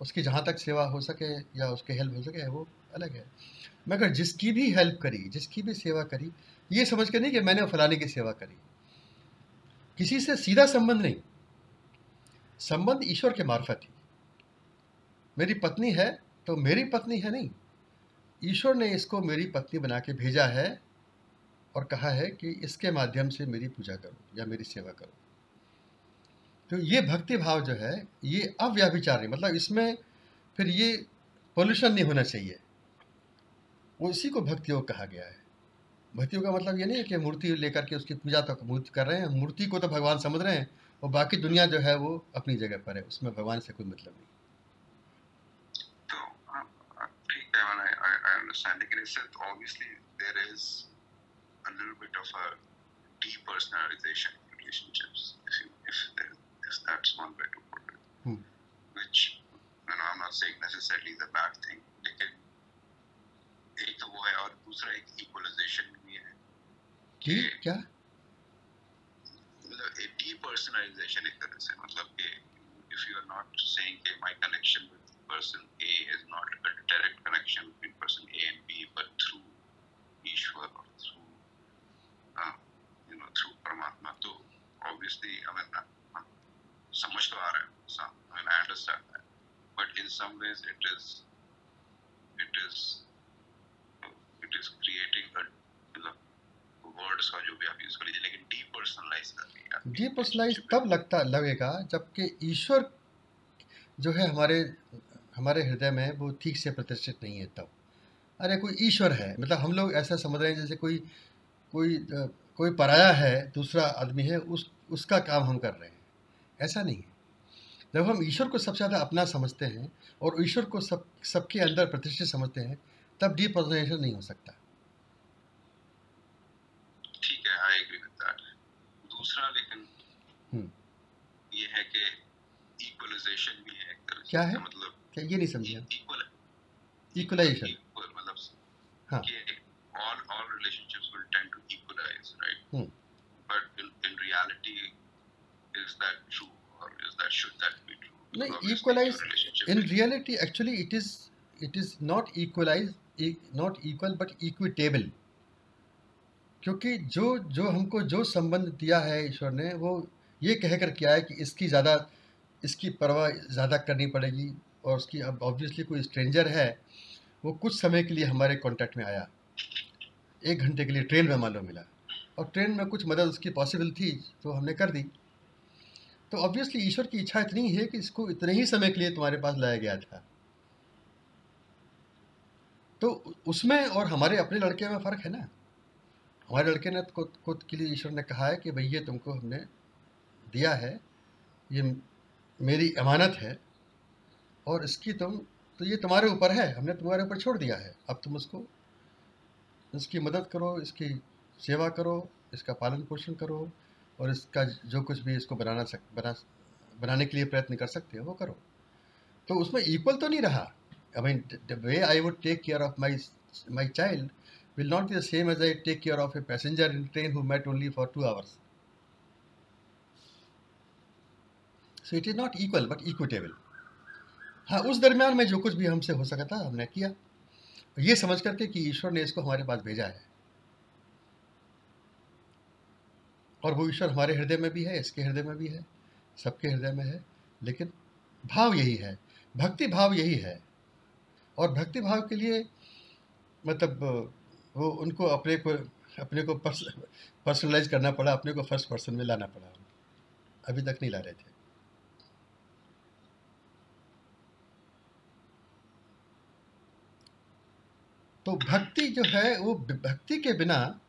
उसकी जहाँ तक सेवा हो सके या उसके हेल्प हो सके, वो अलग है। मगर जिसकी भी हेल्प करी, जिसकी भी सेवा करी ये समझ के नहीं कि मैंने फलाने की सेवा करी। किसी से सीधा संबंध नहीं। संबंध ईश्वर के मार्फत ही। मेरी पत्नी है तो मेरी पत्नी है नहीं। ईश्वर ने इसको मेरी पत्नी बना के भेजा है और कहा है कि इसके माध्यम से मेरी पूजा करो या मेरी सेवा करो। तो ये भक्ति भाव जो है, ये अव्याभिचार नहीं मतलब इसमें फिर ये पोल्यूशन नहीं होना चाहिए। वो इसी को भक्ति योग कहा गया है। भक्ति का मतलब ये नहीं है कि मूर्ति लेकर के उसकी पूजा तो मूर्ति कर रहे हैं। मूर्ति को तो भगवान समझ रहे हैं और बाकी दुनिया जो है वो अपनी जगह पर है। उसमें भगवान से कोई मतलब नहीं। और दूसरा एक इक्वलाइजेशन कि क्या? मतलब ए डीपर्सनलाइजेशन एक तरह से मतलब कि if you are not saying कि my connection with person A is not a direct connection between person A and B depersonalise तब लगता, लगेगा जबकि ईश्वर जो है हमारे हमारे हृदय में वो ठीक से प्रतिष्ठित नहीं है तब। अरे, कोई ईश्वर है मतलब हम लोग ऐसा समझ रहे हैं जैसे कोई कोई कोई पराया है, दूसरा आदमी है, उस, उसका काम हम कर रहे हैं। ऐसा नहीं है। जब हम ईश्वर को सबसे ज़्यादा अपना समझते हैं और ईश्वर को सब, सबके अंदर प्रतिष्ठित समझते हैं, तब डीपर्सनलाइजेशन नहीं हो सकता ठीक है आई एग्री विद दैट दूसरा लेकिन हम्म। ये है कि इक्वलाइजेशन भी है क्या है? मतलब क्या ये नहीं समझिए इक्वलाइजेशन मतलब हाँ। All all relationships will tend to equalise right but in reality is that true और is that should that be true नहीं equalise in reality actually it is it is not equalise not equal but equitable क्योंकि जो जो हमको जो संबंध दिया है ईश्वर ने वो ये कहकर किया है कि इसकी ज़्यादा इसकी परवाह ज़्यादा करनी पड़ेगी और उसकी अब ऑब्वियसली कोई स्ट्रेंजर है, वो कुछ समय के लिए हमारे कांटेक्ट में आया। एक घंटे के लिए ट्रेन में लो मिला और ट्रेन में कुछ मदद उसकी पॉसिबल थी तो हमने कर दी। तो ऑब्वियसली ईश्वर की इच्छा इतनी है कि इसको इतने ही समय के लिए तुम्हारे पास लाया गया था। तो उसमें और हमारे अपने लड़के में फ़र्क है ना? हमारे लड़के ने खुद के लिए ईश्वर ने कहा है कि भैया तुमको हमने दिया है, ये मेरी अमानत है और इसकी तुम तो ये तुम्हारे ऊपर है, हमने तुम्हारे ऊपर छोड़ दिया है। अब तुम उसको, इसकी मदद करो, इसकी सेवा करो, इसका पालन पोषण करो और इसका जो कुछ भी इसको बनाना सक, बना, बनाने के लिए प्रयत्न कर सकते हो, वो करो। तो उसमें इक्वल तो नहीं रहा। I mean the way I would take care of my my child will not be the same as I take care of a passenger in train who met only for two hours so it is not equal but equitable हाँ उस दरमियान में जो कुछ भी हमसे हो सका था, हमने किया। ये समझ करके कि ईश्वर ने इसको हमारे पास भेजा है। और वो ईश्वर हमारे हृदय में भी है, इसके हृदय में भी है, सबके हृदय में है। लेकिन भाव यही है, भक्ति भाव यही है। और भक्ति भाव के लिए मतलब वो उनको अपने को अपने को पर्सनलाइज करना पड़ा, अपने को फ़र्स्ट पर्सन में लाना पड़ा। अभी तक नहीं ला रहे थे। तो भक्ति जो है, वो भक्ति के बिना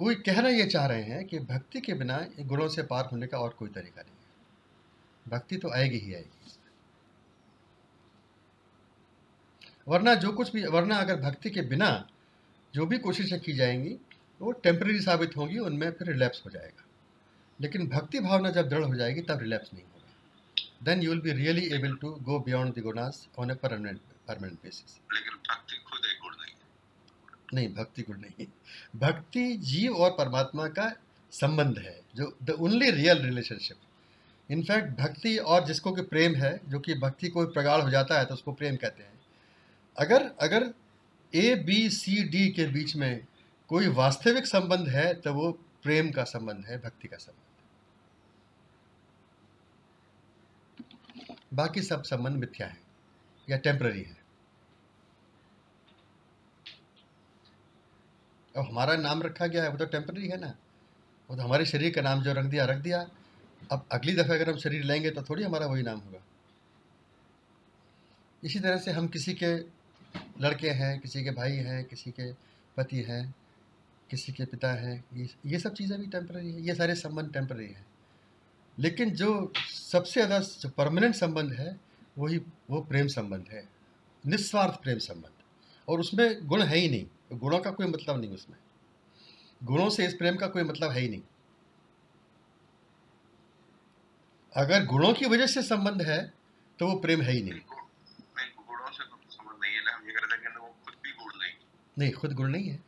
वो कहना ये चाह रहे हैं कि भक्ति के बिना गुणों से पार होने का और कोई तरीका नहीं है। भक्ति तो आएगी ही आएगी। वरना जो कुछ भी, वरना अगर भक्ति के बिना जो भी कोशिशें की जाएँगी, वो टेम्प्रेरी साबित होंगी, उनमें फिर रिलैप्स हो जाएगा। लेकिन भक्ति भावना जब दृढ़ हो जाएगी, तब रिलैप्स नहीं होगा। Then you will be really able to go beyond the gunas on a permanent permanent basis लेकिन भक्ति खुद एक गुण नहीं नहीं भक्ति गुण नहीं भक्ति जीव और परमात्मा का संबंध है जो the only real relationship in fact भक्ति और जिसको कि प्रेम है जो कि भक्ति कोई प्रगाढ़ हो जाता है तो उसको प्रेम कहते हैं। अगर अगर ए बी सी डी के बीच में कोई वास्तविक संबंध है तो वो प्रेम का संबंध है भक्ति का संबंध। बाकी सब संबंध मिथ्या है या टेम्प्ररी है। अब हमारा नाम रखा गया है, वो तो टेम्प्ररी है ना। वो तो हमारे शरीर का नाम जो रख दिया रख दिया। अब अगली दफ़ा अगर हम शरीर लेंगे तो थोड़ी हमारा वही नाम होगा। इसी तरह से हम किसी के लड़के हैं, किसी के भाई हैं, किसी के पति हैं, किसी के पिता हैं, ये ये सब चीज़ें भी टेम्प्ररी है, ये सारे संबंध टेम्प्ररी हैं। लेकिन जो सबसे ज़्यादा जो परमानेंट संबंध है, वही, वो प्रेम संबंध है, निस्वार्थ प्रेम संबंध। और उसमें गुण है ही नहीं। गुणों का कोई मतलब नहीं उसमें। गुणों से इस प्रेम का कोई मतलब है ही नहीं। अगर गुणों की वजह से संबंध है तो वो प्रेम है ही नहीं। नहीं खुद गुण नहीं। है।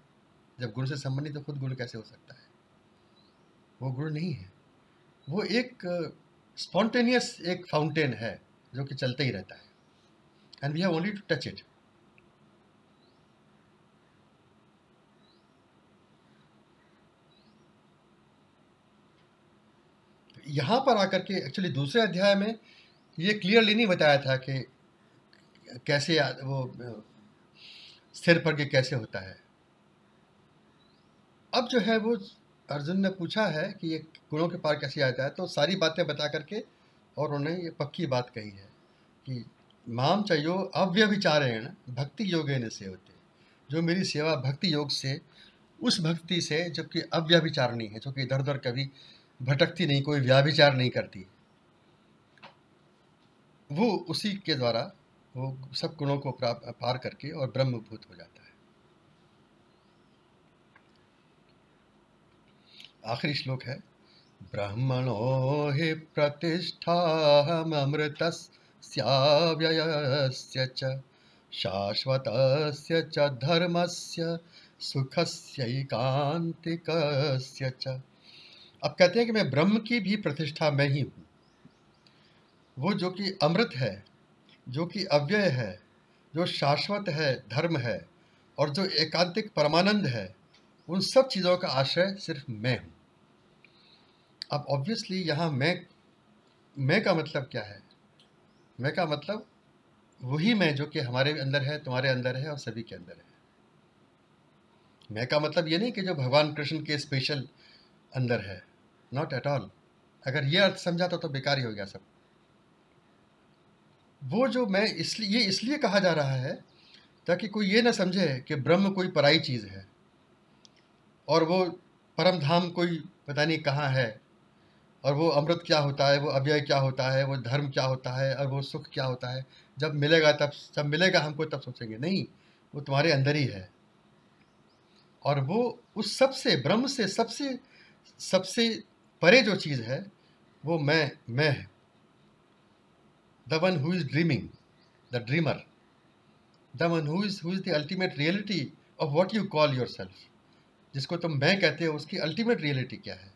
जब गुण से संबंधित तो खुद गुण कैसे हो सकता है? वो गुण नहीं है। वो एक स्पॉन्टेनियस एक फाउंटेन है जो कि चलता ही रहता है। And we have only to touch it यहाँ पर आकर के एक्चुअली दूसरे अध्याय में ये क्लियरली नहीं बताया था कि कैसे वो स्थिर प्रज्ञ कैसे होता है। अब जो है वो अर्जुन ने पूछा है कि ये गुणों के पार कैसे आता है तो सारी बातें बता करके और उन्होंने ये पक्की बात कही है कि माम चयो अव्यभिचारेण भक्ति योगे से होते जो मेरी सेवा भक्ति योग से, उस भक्ति से जबकि अव्यभिचारणी है, जो कि इधर उधर कभी भटकती नहीं, कोई व्याभिचार नहीं करती। वो उसी के द्वारा वो सब गुणों को पार करके और ब्रह्मभूत हो जाता है। आखिरी श्लोक है, ब्रह्मणो हि प्रतिष्ठा अमृत च, शाश्वतस्य च धर्मस्य सुखस्यैकांतिकस्य च। अब कहते हैं कि मैं ब्रह्म की भी प्रतिष्ठा में ही हूँ। वो जो कि अमृत है, जो कि अव्यय है, जो शाश्वत है, धर्म है और जो एकांतिक परमानंद है, उन सब चीज़ों का आश्रय सिर्फ़ मैं हूँ। अब ऑब्वियसली यहाँ मैं मैं का मतलब क्या है? मैं का मतलब वही मैं जो कि हमारे अंदर है, तुम्हारे अंदर है और सभी के अंदर है। मैं का मतलब ये नहीं कि जो भगवान कृष्ण के स्पेशल अंदर है। नॉट एट ऑल अगर ये अर्थ समझा तो, तो बेकार ही हो गया सब। वो जो मैं इसलिए ये इसलिए कहा जा रहा है ताकि कोई ये ना समझे कि ब्रह्म कोई पराई चीज़ है और वो परम धाम कोई पता नहीं कहाँ है और वो अमृत क्या होता है वो अव्यय क्या होता है वो धर्म क्या होता है और वो सुख क्या होता है जब मिलेगा तब जब मिलेगा हमको तब सोचेंगे। नहीं वो तुम्हारे अंदर ही है। और वो उस सबसे ब्रह्म से सबसे सबसे परे जो चीज़ है, वो मैं मैं है। The one who is dreaming the dreamer the one who is who is the ultimate reality of what you call your self जिसको तुम मैं कहते हो, उसकी अल्टीमेट रियलिटी क्या है?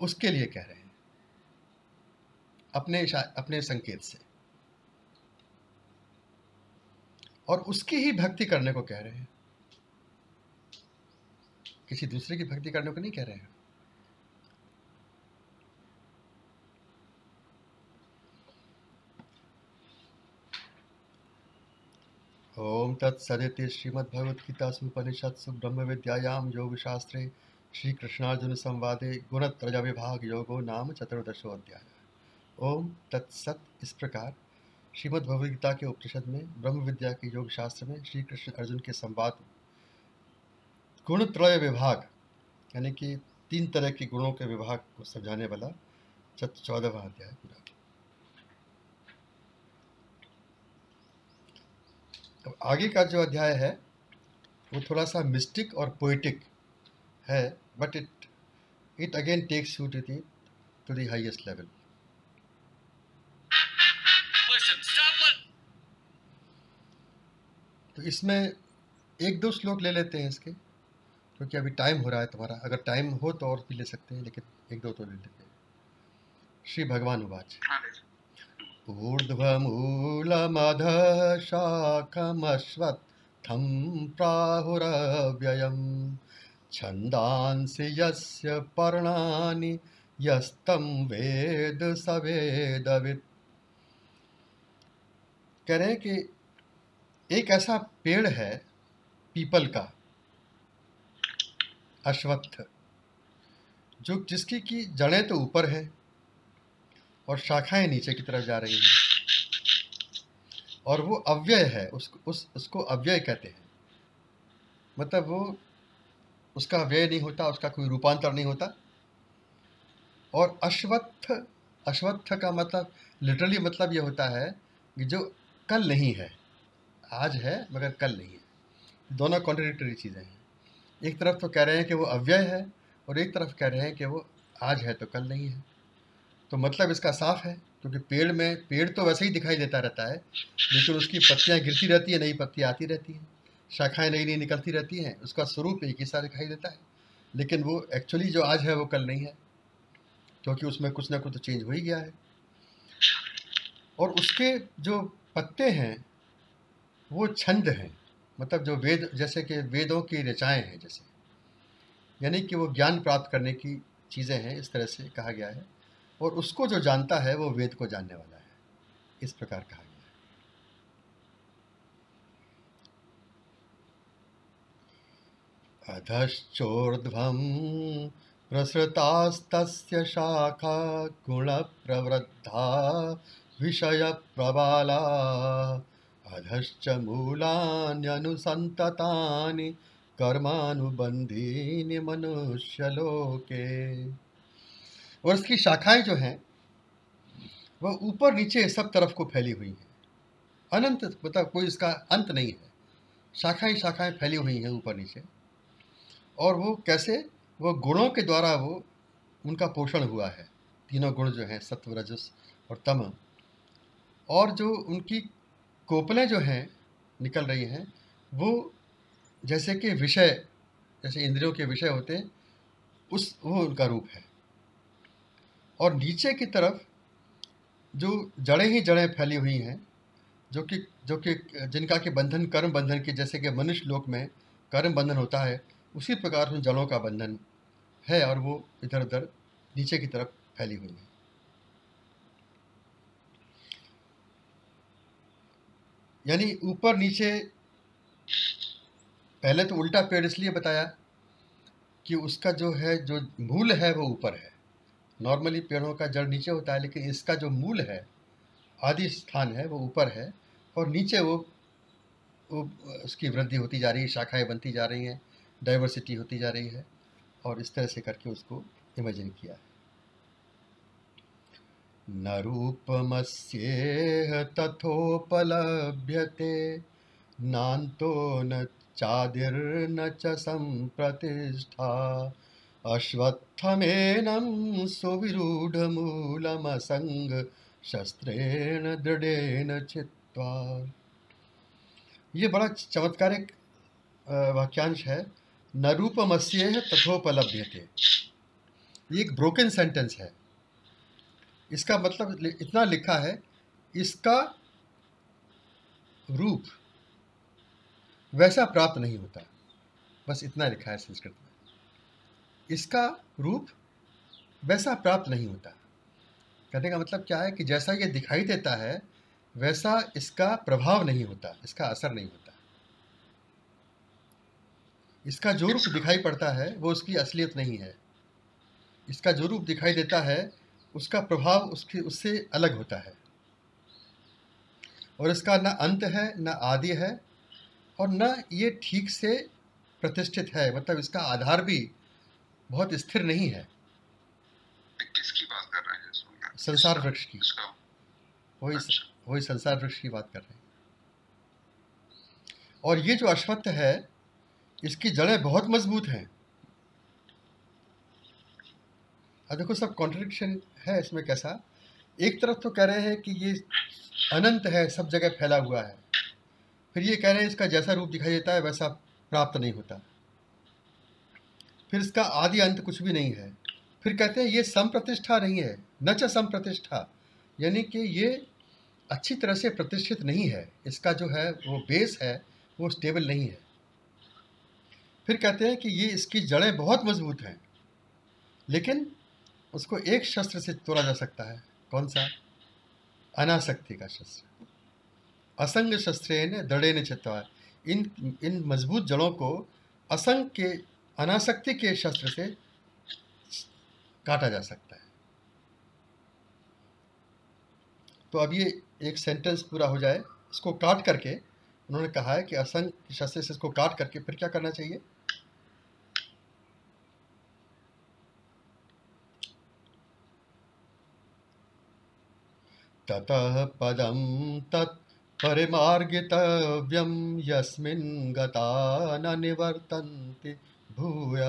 उसके लिए कह रहे हैं। अपने अपने संकेत से। और उसकी ही भक्ति करने को कह रहे हैं। किसी दूसरे की भक्ति करने को नहीं कह रहे हैं। ओम तत्सदिति श्रीमद्भगवद्गीतासु उपनिषत्सु ब्रह्म विद्यायाम योग शास्त्रे श्री कृष्णार्जुन संवादे गुणत्रज विभाग योगो नाम चतुर्दशो अध्याय ओम तत्सत इस प्रकार श्रीमद् भगवदगीता के उपनिषद में ब्रह्म विद्या के योग शास्त्र में श्री कृष्ण अर्जुन के संवाद। गुणत्रय विभाग यानी कि तीन तरह के गुणों के विभाग को समझाने वाला चौदहवा अध्याय पूरा अब आगे का जो अध्याय है वो थोड़ा सा मिस्टिक और पोइटिक है but it it again takes you to the to the highest level तो इसमें एक दो श्लोक ले लेते हैं इसके क्योंकि अभी टाइम हो रहा है तुम्हारा। अगर टाइम हो तो और भी ले सकते हैं लेकिन एक दो तो ले लेते हैं। श्री भगवान उवाच। ऊर्ध्वमूलमधः शाखमश्वत्थं प्राहुरव्ययम्। छन्दांसि यस्य पर्णानि, यस्तं वेद स वेदवित्। कह रहे हैं कि एक ऐसा पेड़ है, पीपल का, अश्वत्थ, जो जिसकी की जड़ें तो ऊपर है और शाखाएँ नीचे की तरफ़ जा रही हैं। और वो अव्यय है, उस उस, उसको अव्यय कहते हैं। मतलब वो, उसका व्यय नहीं होता, उसका कोई रूपांतर नहीं होता। और अश्वत्थ अश्वत्थ का मतलब लिटरली मतलब ये होता है कि जो कल नहीं है, आज है, मगर कल नहीं है। दोनों कॉन्ट्रडिक्टरी चीज़ें हैं। एक तरफ़ तो कह रहे हैं कि वो अव्यय है, और एक तरफ़ कह रहे हैं कि वो आज है तो कल नहीं है। तो मतलब इसका साफ़ है, क्योंकि पेड़ में, पेड़ तो वैसे ही दिखाई देता रहता है, लेकिन उसकी पत्तियाँ गिरती रहती हैं, नई पत्तियाँ आती रहती हैं, शाखाएँ नई नई निकलती रहती हैं, उसका स्वरूप एक ही सा दिखाई देता है, लेकिन वो एक्चुअली जो आज है वो कल नहीं है, क्योंकि उसमें कुछ ना कुछ तो चेंज हो ही गया है। और उसके जो पत्ते हैं, वो छंद हैं मतलब जो वेद, जैसे कि वेदों की रचाएँ हैं जैसे, यानी कि वो ज्ञान प्राप्त करने की चीज़ें हैं, इस तरह से कहा गया है। और उसको जो जानता है, वो वेद को जानने वाला है। इस प्रकार कहा गया अधश्चोर्ध्वं प्रसृतास्तस्य शाखा गुण प्रवृद्धा गुणप्रवृद्धा विषयप्रबाला। अधश्च मूलान्यनुसन्ततानि कर्मानुबन्धीनि मनुष्यलोके। और इसकी शाखाएँ जो हैं, वह ऊपर नीचे सब तरफ़ को फैली हुई हैं। अनंत मतलब कोई इसका अंत नहीं है। शाखाएँ शाखाएँ फैली हुई हैं ऊपर नीचे। और वो कैसे? वो गुणों के द्वारा वो, उनका पोषण हुआ है। तीनों गुण जो हैं, सत्व, रजस और तम। और जो उनकी कोपलें जो हैं, निकल रही हैं, वो जैसे कि विषय, जैसे इंद्रियों के विषय होते हैं, उस, वो उनका रूप है। और नीचे की तरफ़ जो जड़ें ही जड़ें फैली हुई हैं, जो कि जो कि जिनका कि बंधन, कर्म बंधन के, जैसे कि मनुष्य लोक में कर्म बंधन होता है, उसी प्रकार से जड़ों का बंधन है और वो इधर उधर नीचे की तरफ़ फैली हुई है। यानी ऊपर नीचे, पहले तो उल्टा पेड़ इसलिए बताया कि उसका जो है, जो मूल है वो ऊपर है। नॉर्मली पेड़ों का जड़ नीचे होता है, लेकिन इसका जो मूल है आदि स्थान है, वो ऊपर है, और नीचे वो वो, उसकी वृद्धि होती जा रही है, शाखाएँ बनती जा रही हैं डाइवर्सिटी होती जा रही है, और इस तरह से करके उसको इमेजिन किया है। न रूपमस्येह तथोपलभ्यते, नान्तो न चादिर्न च अश्वत्थमेनं शस्त्रेण दृढ़ेन चित्वा। ये बड़ा चमत्कारिक वाक्यांश है। न रूपमस्य तथोपलभ्य थे ये एक ब्रोकन सेंटेंस है। इसका मतलब इतना लिखा है, इसका रूप वैसा प्राप्त नहीं होता। बस इतना लिखा है संस्कृत में। इसका रूप वैसा प्राप्त नहीं होता। कहने का मतलब क्या है कि जैसा ये दिखाई देता है, वैसा इसका प्रभाव नहीं होता, इसका असर नहीं होता। इसका जो रूप दिखाई पड़ता है, वो उसकी असलियत नहीं है। इसका जो रूप दिखाई देता है, उसका प्रभाव उसके, उससे अलग होता है। और इसका न अंत है, न आदि है, और न ये ठीक से प्रतिष्ठित है मतलब इसका आधार भी बहुत स्थिर नहीं है। किसकी बात कर रहे हैं संसार वृक्ष की। वही अच्छा। वही संसार वृक्ष की बात कर रहे हैं। और ये जो अश्वत्थ है इसकी जड़ें बहुत मज़बूत हैं। अब देखो सब कॉन्ट्रडिक्शन है इसमें कैसा? एक तरफ़ तो कह रहे हैं कि ये अनंत है सब जगह फैला हुआ है। फिर ये कह रहे हैं इसका जैसा रूप दिखाई देता है वैसा प्राप्त नहीं होता। फिर इसका आदि अंत कुछ भी नहीं है। फिर कहते हैं, ये संप्रतिष्ठा नहीं है, न च संप्रतिष्ठा। यानी कि ये अच्छी तरह से प्रतिष्ठित नहीं है। इसका जो है, वो बेस है, वो स्टेबल नहीं है। फिर कहते हैं कि ये इसकी जड़ें बहुत मज़बूत हैं, लेकिन उसको एक शस्त्र से तोड़ा जा सकता है। कौन सा? अनासक्ति का शस्त्र। असंग शस्त्र दड़े ने चित्वा इन इन मज़बूत जड़ों को असंग के अनासक्ति के शस्त्र से काटा जा सकता है। तो अब ये एक सेंटेंस पूरा हो जाए। इसको काट करके उन्होंने कहा है कि असंग शस्त्र से इसको काट करके फिर क्या करना चाहिए? ततः पदम तत् परिमार्गितव्यं, यस्मिन् गता न निवर्तन्ति। भूय।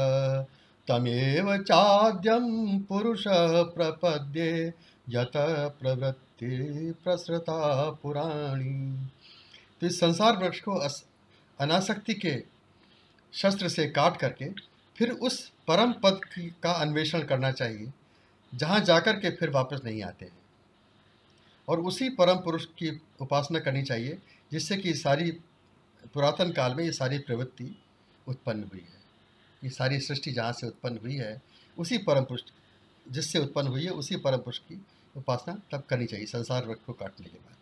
तमेव चाद्यं पुरुषः प्रपद्ये, यत प्रवृत्ति प्रसृता पुराणी। तो इस संसार वृक्ष को अनासक्ति के शस्त्र से काट करके फिर उस परम पद का अन्वेषण करना चाहिए, जहाँ जाकर के फिर वापस नहीं आते हैं। और उसी परम पुरुष की उपासना करनी चाहिए, जिससे कि सारी पुरातन काल में ये सारी प्रवृत्ति उत्पन्न हुई है। ये सारी सृष्टि जहाँ से उत्पन्न हुई है, उसी परम पुरुष जिससे उत्पन्न हुई है, उसी परम पुरुष की उपासना तब करनी चाहिए, संसार वृक्ष को काटने के बाद।